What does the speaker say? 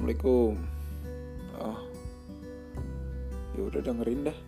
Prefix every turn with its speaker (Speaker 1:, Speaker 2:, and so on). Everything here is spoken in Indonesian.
Speaker 1: assalamualaikum. Oh ya udah dengerin dah.